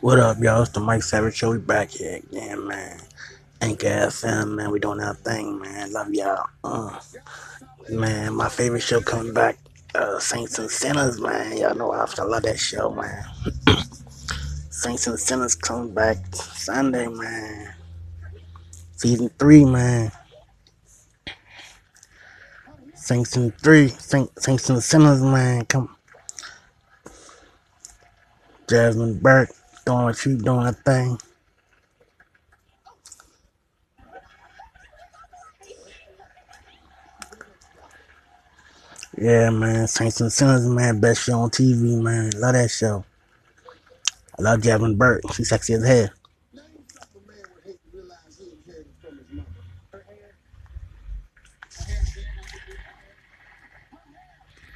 What up, y'all? It's the Mike Savage Show. We back here again, man. Anchor FM, man. We doing our thing, man. Love y'all. Uh, man, my favorite show coming back. Uh, Saints and Sinners, man. Y'all know I love that show, man. Saints and Sinners coming back Sunday, man. Season three, man. Saints and three, Saints, Saints and Sinners, man. Come, Jasmine Burke doing what you doing a thing. Yeah, man. Saints and Sinners, man. Best show on TV, man. Love that show. I love Jasmine Burke. She's sexy as hell.